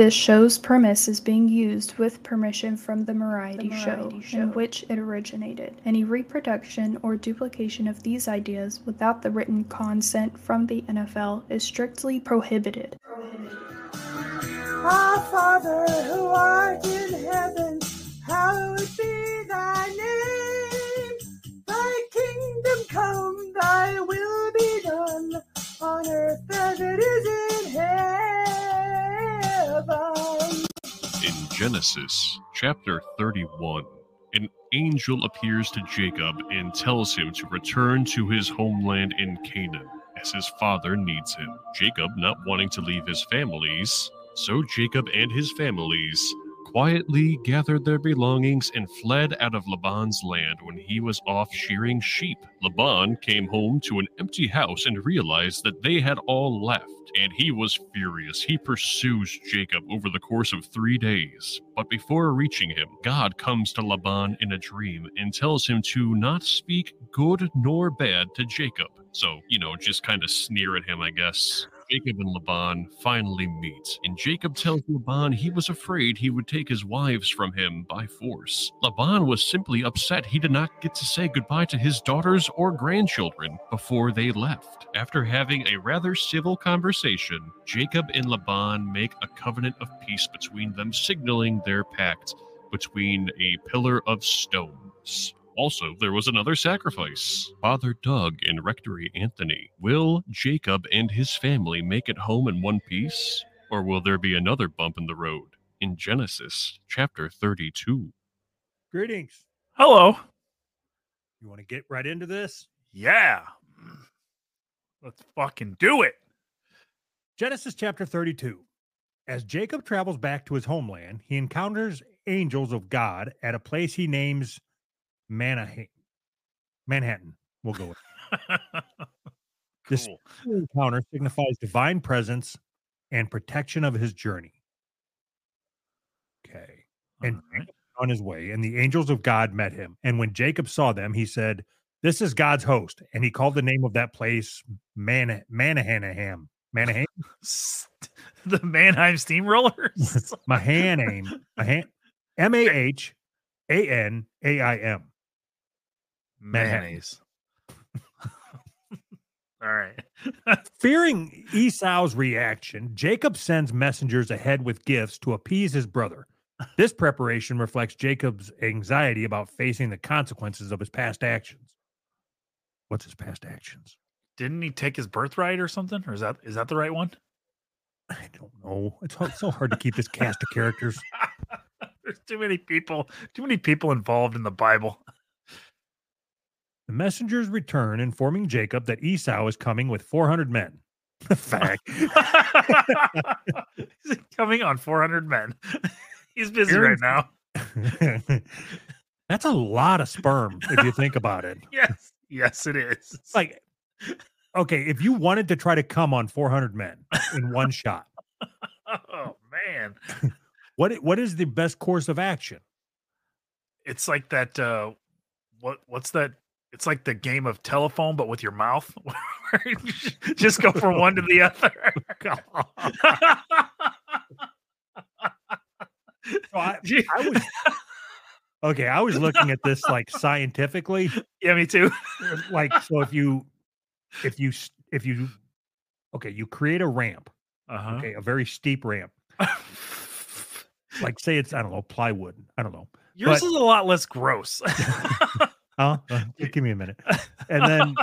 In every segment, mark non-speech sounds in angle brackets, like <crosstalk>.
This show's premise is being used with permission from the Variety, the variety show, show, in which it originated. Any reproduction or duplication of these ideas without the written consent from the NFL is strictly prohibited. Our Father who art in heaven, hallowed be thy name. Thy kingdom come, thy will be done on earth as it is in heaven. In Genesis chapter 31, an angel appears to Jacob and tells him to return to his homeland in Canaan as his father needs him. Jacob, not wanting to leave his families, so Jacob and his families quietly gathered their belongings and fled out of Laban's land when he was off shearing sheep. Laban came home to an empty house and realized that they had all left, and he was furious. He pursues Jacob over the course of three days. But before reaching him, God comes to Laban in a dream and tells him to not speak good nor bad to Jacob. So, you know, just kind of sneer at him, I guess. Jacob and Laban finally meet, and Jacob tells Laban he was afraid he would take his wives from him by force. Laban was simply upset he did not get to say goodbye to his daughters or grandchildren before they left. After having a rather civil conversation, Jacob and Laban make a covenant of peace between them, signaling their pact between a pillar of stones. Also, there was another sacrifice. Father Doug and Rectory Anthony. Will Jacob and his family make it home in one piece? Or will there be another bump in the road? In Genesis chapter 32. Greetings. Hello. You want to get right into this? Yeah. Mm. Let's fucking do it. Genesis chapter 32. As Jacob travels back to his homeland, he encounters angels of God at a place he names Manhattan. Manhattan. We'll go with. <laughs> This encounter signifies divine presence and protection of his journey. Okay. And Alright. on his way, and the angels of God met him. And when Jacob saw them, he said, This is God's host. And he called the name of that place Man Manahanaham. Manahan? <laughs> the Mannheim Steamrollers. <laughs> Mahanaim. Mahan M A H A N A I M. Mayonnaise. <laughs> All right. <laughs> Fearing Esau's reaction, Jacob sends messengers ahead with gifts to appease his brother. This preparation reflects Jacob's anxiety about facing the consequences of his past actions. What's his past actions? Didn't he take his birthright or something? Or is that is that the right one? I don't know. It's so- so hard to keep this cast of characters. <laughs> There's too many people, too many people involved in the Bible. The messengers return, informing Jacob that Esau is coming with 400 men. <laughs> Fact. <laughs> <laughs> He's coming on 400 men. He's busy Aaron- right now. That's a lot of sperm if you think about it. Yes. Yes, it is. Like, okay, if you wanted to try to come on 400 men in one shot, oh man. what what is the best course of action? It's like that uh what what's that? It's like the game of telephone, but with your mouth. <laughs> Just go from one to the other. <laughs> So I, <laughs> I was okay. I was looking at this like scientifically, yeah, me too. like so. If you, if you, if you, okay, you create a ramp, Uh-huh. okay, a very steep ramp. Like say it's I don't know plywood. I don't know. Yours But- is a lot less gross. Huh? <laughs> Uh, give me a minute. And then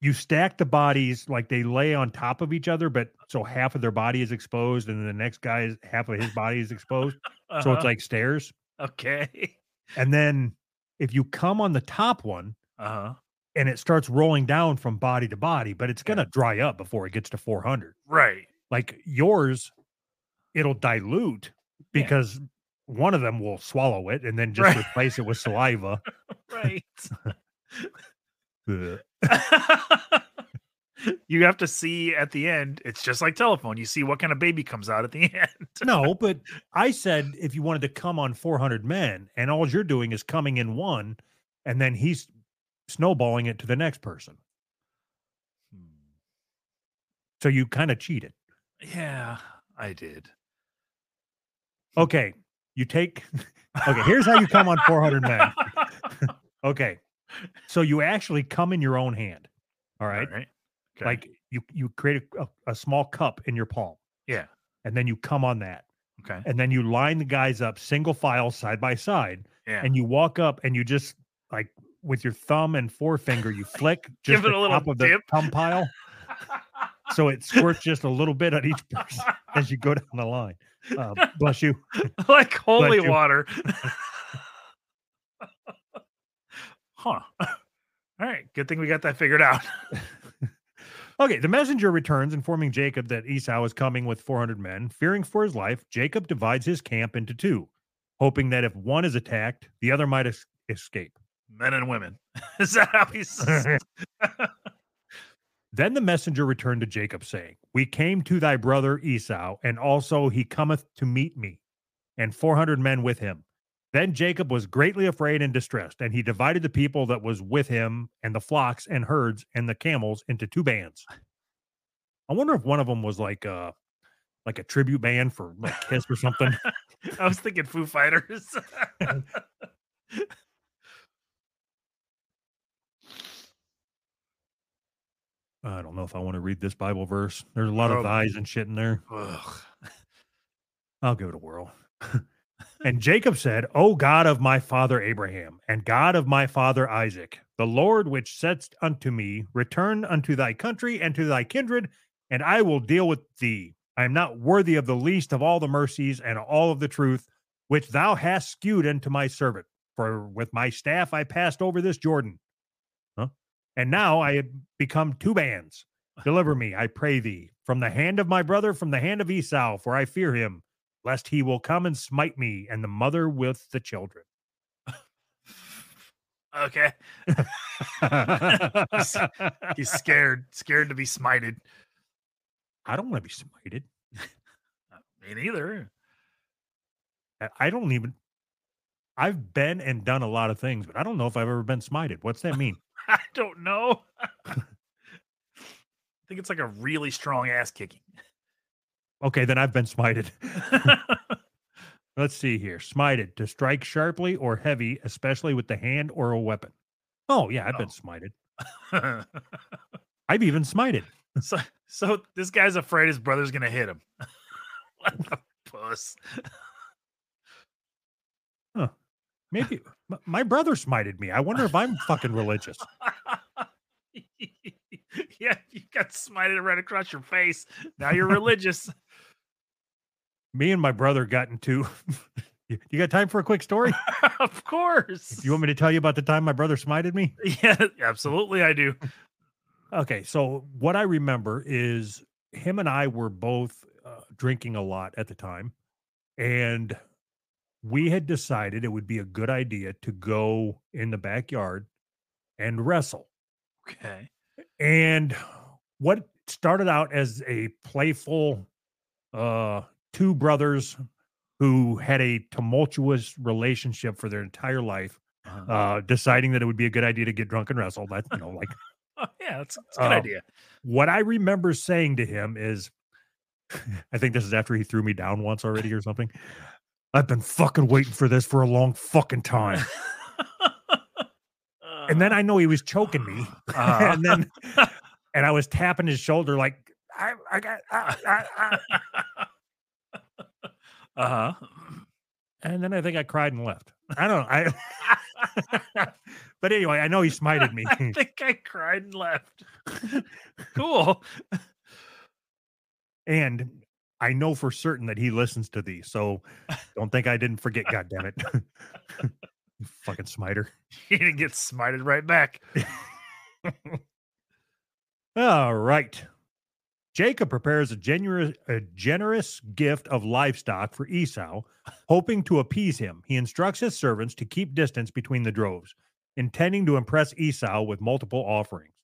you stack the bodies like they lay on top of each other, but so half of their body is exposed, and then the next guy's half of his body is exposed. So it's Uh-huh. like stairs. okay. And then if you come on the top one Uh-huh. and it starts rolling down from body to body, but it's gonna dry up before it gets to 400. Right. Like yours, it'll dilute Yeah. One of them will swallow it and then just Right. replace it with saliva. <laughs> Right. <laughs> <laughs> You have to see at the end. It's just like telephone. You see what kind of baby comes out at the end. No, but I said if you wanted to come on 400 men and all you're doing is coming in one and then he's snowballing it to the next person. Hmm. So you kind of cheated. Yeah, I did. Okay, you take. <laughs> Okay, here's how you come on 400 men. <laughs> Okay, so you actually come in your own hand. All right, Okay. like you you create a, a, small cup in your palm, yeah. and then you come on that, Okay. and then you line the guys up single file side by side, Yeah. and you walk up and you just like with your thumb and forefinger you <laughs> flick Give just it the a little top of the dip. thumb pile so it squirts just a little bit on each person as you go down the line uh, bless you <laughs> like holy water. <laughs> huh. <laughs> All right. Good thing we got that figured out. okay the messenger returns informing jacob that esau is coming with 400 men fearing for his life jacob divides his camp into two hoping that if one is attacked the other might es- escape Men and women. Is that how he's? Then the messenger returned to Jacob, saying, We came to thy brother Esau, and also he cometh to meet me, and four hundred men with him. Then Jacob was greatly afraid and distressed, and he divided the people that was with him, and the flocks and herds and the camels into two bands. I wonder if one of them was like a like a tribute band for like Kiss or something. <laughs> I was thinking Foo Fighters. <laughs> <laughs> I don't know if I want to read this Bible verse. There's a lot Oh. of thighs and shit in there. Ugh. I'll give it a whirl. <laughs> and Jacob said, O God of my father Abraham, and God of my father Isaac, the Lord which saidst unto me, Return unto thy country and to thy kindred, and I will deal with thee. I am not worthy of the least of all the mercies and all of the truth which thou hast skewed unto my servant. For with my staff I passed over this Jordan. And now I have become two bands. Deliver <laughs> me, I pray thee, from the hand of my brother, from the hand of Esau, for I fear him lest he will come and smite me and the mother with the children. Okay. <laughs> He's scared. Scared to be smited. I don't want to be smited. Uh, me neither. I don't even. I've been and done a lot of things, but I don't know if I've ever been smited. What's that mean? <laughs> I don't know. <laughs> I think it's like a really strong ass kicking. Okay, then I've been smited. <laughs> Let's see here. Smited to strike sharply or heavy, especially with the hand or a weapon. Oh, yeah, I've been oh. smited. I've even smited. so, so this guy's afraid his brother's gonna hit him. what the puss? Maybe my brother smited me. I wonder if I'm fucking religious. <laughs> yeah, you got smited right across your face. Now you're religious. <laughs> Me and my brother got into. <laughs> you you got time for a quick story? of course. You want me to tell you about the time my brother smited me? Yeah, absolutely. I do. Okay, so what I remember is him and I were both uh, drinking a lot at the time, and we had decided it would be a good idea to go in the backyard and wrestle. Okay. And what started out as a playful uh two brothers who had a tumultuous relationship for their entire life, Uh-huh. uh deciding that it would be a good idea to get drunk and wrestle. That you know, like <laughs> Oh, yeah, that's, that's a good Um, idea. what I remember saying to him is, <laughs> I think this is after he threw me down once already or something. I've been fucking waiting for this for a long fucking time. <laughs> And then I know he was choking me. <laughs> Uh-huh. and then, <laughs> and I was tapping his shoulder like, I, I got, ah, ah, ah." uh huh. and then I think I cried and left. I don't know. I, but anyway, I know he smited me. I think I cried and left. cool. and I know for certain that he listens to these. So <laughs> don't think I didn't forget, God damn it. <laughs> you fucking smiter. <laughs> He didn't get smited right back. All right. Jacob prepares a generous, a generous gift of livestock for Esau, hoping to appease him. He instructs his servants to keep distance between the droves, intending to impress Esau with multiple offerings.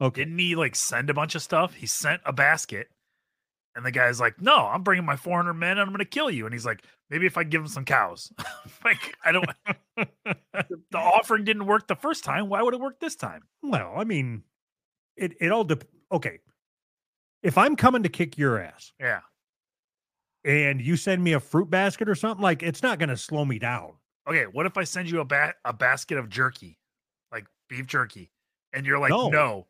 Okay. Didn't he like send a bunch of stuff? He sent a basket. And the guy's like, No, I'm bringing my 400 men and I'm going to kill you. And he's like, Maybe if I give him some cows. <laughs> like, I don't, <laughs> <laughs> the offering didn't work the first time. Why would it work this time? Well, I mean, it it all dep okay. if I'm coming to kick your ass Yeah. and you send me a fruit basket or something, like it's not going to slow me down. Okay. What if I send you a ba- a basket of jerky, like beef jerky, and you're like, No. no,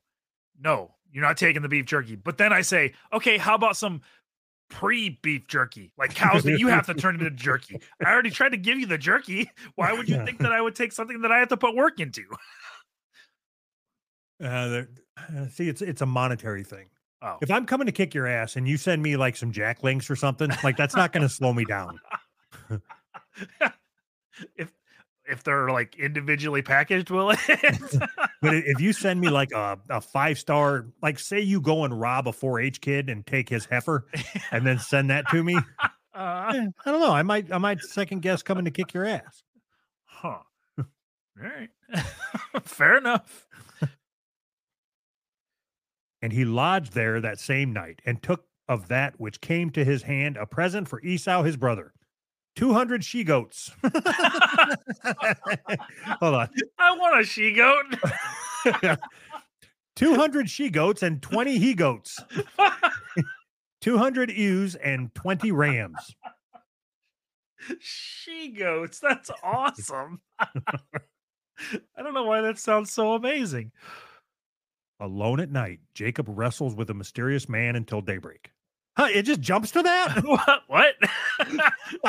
no, you're not taking the beef jerky. But then I say, okay, how about some pre beef jerky, like cows that you have to turn into jerky? I already tried to give you the jerky. <laughs> Why would you think that I would take something that I have to put work into? Uh, uh, see, it's it's a monetary thing. Oh, If I'm coming to kick your ass and you send me like some Jack Links or something, like that's not going to slow me down. <laughs> if if they're like individually packaged, will it? <laughs> But if you send me like a, a five star, like say you go and rob a 4 H kid and take his heifer and then send that to me, uh, I don't know. I might I might second guess coming to kick your ass. huh. All right. <laughs> Fair enough. And he lodged there that same night and took of that which came to his hand a present for Esau his brother. 200 she goats. <laughs> Hold on. I want a she goat. <laughs> 200 she goats and 20 he goats. <laughs> 200 ewes and 20 rams. she goats. That's awesome. I don't know why that sounds so amazing. Alone at night, Jacob wrestles with a mysterious man until daybreak. Huh, it just jumps to that? what? What? <laughs>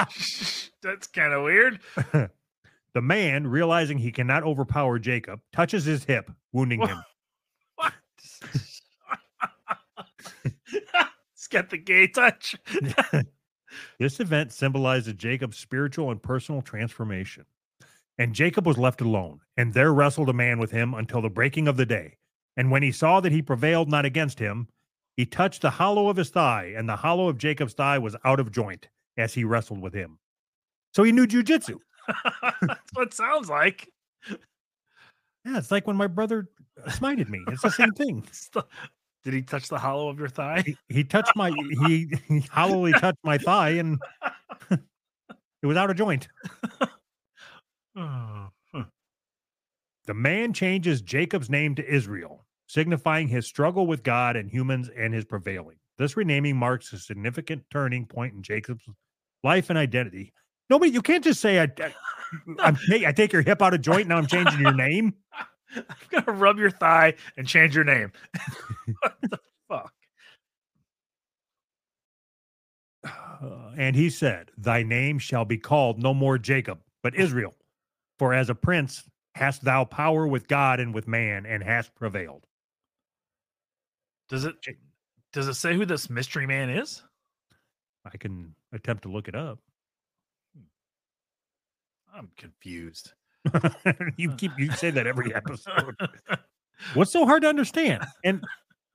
That's kind of weird. <laughs> the man, realizing he cannot overpower Jacob, touches his hip, wounding him. <laughs> What? Let's get the gay touch. This event symbolizes Jacob's spiritual and personal transformation. And Jacob was left alone, and there wrestled a man with him until the breaking of the day. And when he saw that he prevailed not against him, he touched the hollow of his thigh, and the hollow of Jacob's thigh was out of joint as he wrestled with him. So he knew jujitsu. <laughs> <laughs> That's what it sounds like. Yeah, it's like when my brother smited me. It's the same thing. <laughs> Did he touch the hollow of your thigh? He, he touched my he, he hollowly touched my thigh, and it was out of joint. Oh, huh. The man changes Jacob's name to Israel, signifying his struggle with God and humans and his prevailing. This renaming marks a significant turning point in Jacob's life and identity. Nobody, you can't just say I, I, <laughs> I take your hip out of joint. Now I'm changing your name. I'm gonna rub your thigh and change your name. <laughs> what the fuck? Uh, <sighs> and he said, Thy name shall be called no more Jacob, but Israel. For as a prince hast thou power with God and with man, and hast prevailed. Does it does it say who this mystery man is? I can attempt to look it up. Hmm. I'm confused. <laughs> you keep you say that every episode. <laughs> What's so hard to understand? And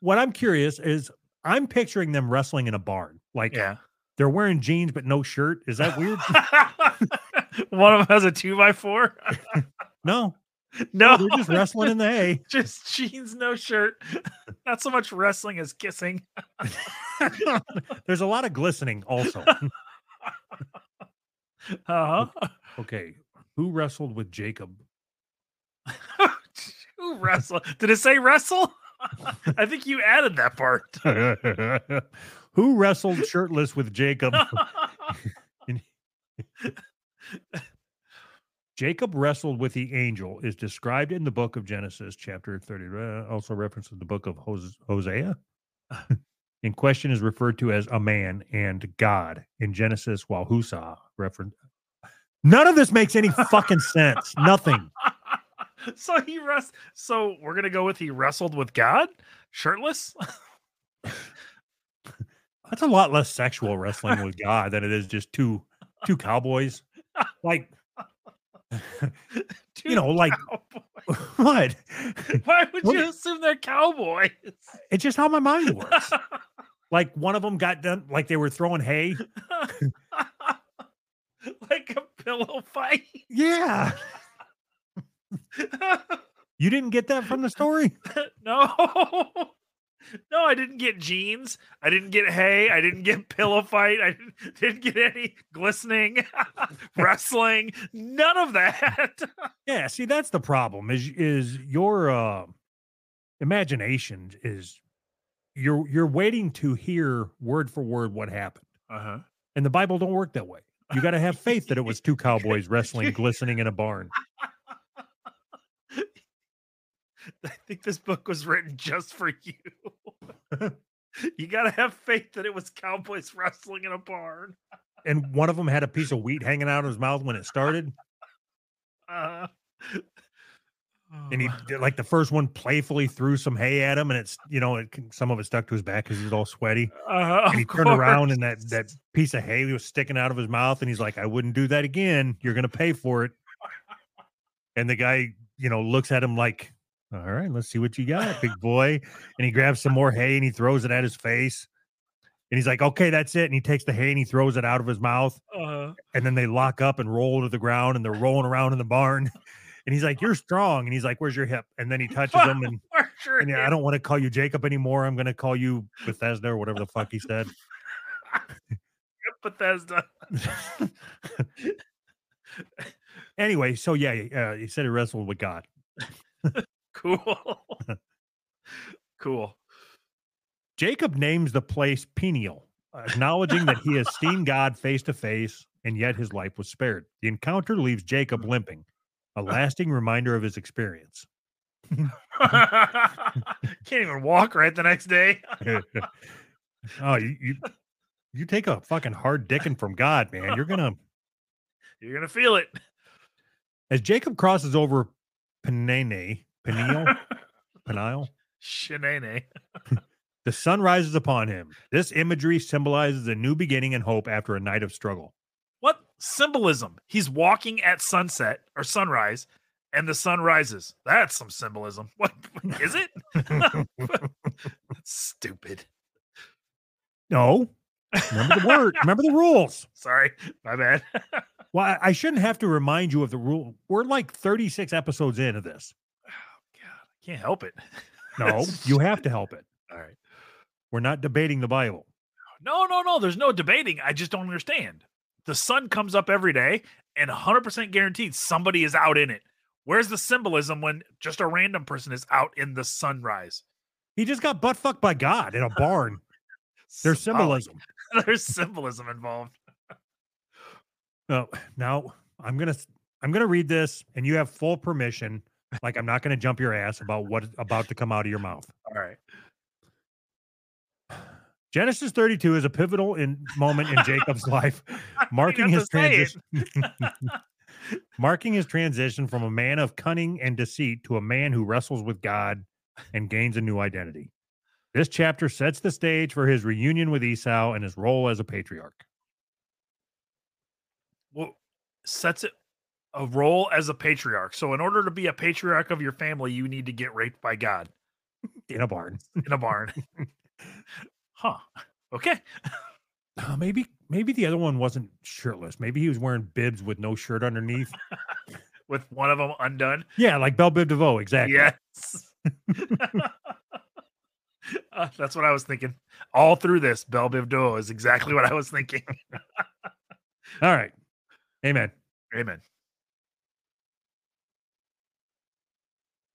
what I'm curious is I'm picturing them wrestling in a barn. Like yeah. they're wearing jeans but no shirt. Is that weird? <laughs> One of them has a two by four. no. <laughs> No, They're just wrestling in the hay. <laughs> just jeans, no shirt. <laughs> Not so much wrestling as kissing. There's a lot of glistening also. Uh-huh. Okay. Who wrestled with Jacob? Who wrestle? Did it say wrestle? I think you added that part. Who wrestled shirtless with Jacob? Jacob wrestled with the angel is described in the book of Genesis, chapter 30. uh, Also references the book of Hosea. <laughs> in question is referred to as a man and God in Genesis, while Hosea reference. None of this makes any fucking sense. Nothing. <laughs> so he rest. So we're gonna go with he wrestled with God, shirtless. <laughs> That's a lot less sexual wrestling with God than it is just two two cowboys. Like <laughs> you know, like Cowboy. <laughs> what? <laughs> Why would What- you assume they're cowboys? It's just how my mind works. Like one of them got done, like they were throwing hay. like a pillow fight. Yeah. You didn't get that from the story? no. <laughs> No, I didn't get jeans. I didn't get hay. I didn't get pillow fight. I <laughs> didn't, get any glistening <laughs> wrestling. None of that. Yeah, see, that's the problem. Is is your uh imagination is you're you're waiting to hear word for word what happened. Uh huh. And the Bible don't work that way. You got to have faith that it was two cowboys wrestling, glistening in a barn. <laughs> I think this book was written just for you. <laughs> <laughs> you got to have faith that it was cowboys wrestling in a barn. And one of them had a piece of wheat hanging out of his mouth when it started. Uh, <sighs> And he did, like the first one playfully threw some hay at him, and it's you know it, some of it stuck to his back because he was all sweaty. uh, And he turned around, and that that piece of hay was sticking out of his mouth, and he's like, "I wouldn't do that again. You're gonna pay for it." And the guy, you know, looks at him like, "All right, let's see what you got, big <laughs> boy." And he grabs some more hay and he throws it at his face. And he's like, "Okay, that's it." And he takes the hay and he throws it out of his mouth. uh, And then they lock up and roll to the ground, and they're rolling around in the barn. <laughs> And he's like, "You're strong." And he's like, "Where's your hip?" And then he <laughs> touches him, and, and yeah, I don't want to call you Jacob anymore. I'm going to call you Bethesda or whatever the fuck he said. Bethesda. Anyway, so yeah, uh, he said he wrestled with God. Cool. <laughs> <laughs> cool. Jacob names the place Peniel, acknowledging that he has seen God face to face, and yet his life was spared. The encounter leaves Jacob limping, a lasting reminder of his experience. <laughs> Can't even walk right the next day. oh, you, you you take a fucking hard dicking from God, man. You're gonna You're gonna feel it. as Jacob crosses over Penene, Peniel, <laughs> Peniel, Shenane. <laughs> the sun rises upon him. This imagery symbolizes a new beginning and hope after a night of struggle. What symbolism? He's walking at sunset or sunrise, and the sun rises. That's some symbolism. <laughs> What is it? That's stupid. No, remember the word, remember the rules. Sorry, my bad. Well, I- I shouldn't have to remind you of the rule. We're like 36 episodes into this. Can't help it. No, <laughs> you have to help it. All right. We're not debating the Bible. No, no, no. There's no debating. I just don't understand. The sun comes up every day, and 100% guaranteed somebody is out in it. Where's the symbolism when just a random person is out in the sunrise? He just got butt fucked by God in a barn. <laughs> There's symbolism. <laughs> There's symbolism involved. No, now I'm gonna I'm gonna read this, and you have full permission. Like I'm not gonna jump your ass about what's about to come out of your mouth. All right. Genesis 32 is a pivotal in moment in Jacob's life, <laughs> marking his to say it. transition. <laughs> marking his transition from a man of cunning and deceit to a man who wrestles with God and gains a new identity. This chapter sets the stage for his reunion with Esau and his role as a patriarch. Well, sets it a role as a patriarch. So, in order to be a patriarch of your family, you need to get raped by God In a barn. in a barn. <laughs> huh. Okay. Uh, maybe maybe the other one wasn't shirtless. Maybe he was wearing bibs with no shirt underneath. <laughs> With one of them undone. Yeah, like Belle Biv DeVoe, exactly. Yes. <laughs> Uh, that's what I was thinking. All through this, Belle Biv DeVoe is exactly what I was thinking. All right. Amen. Amen.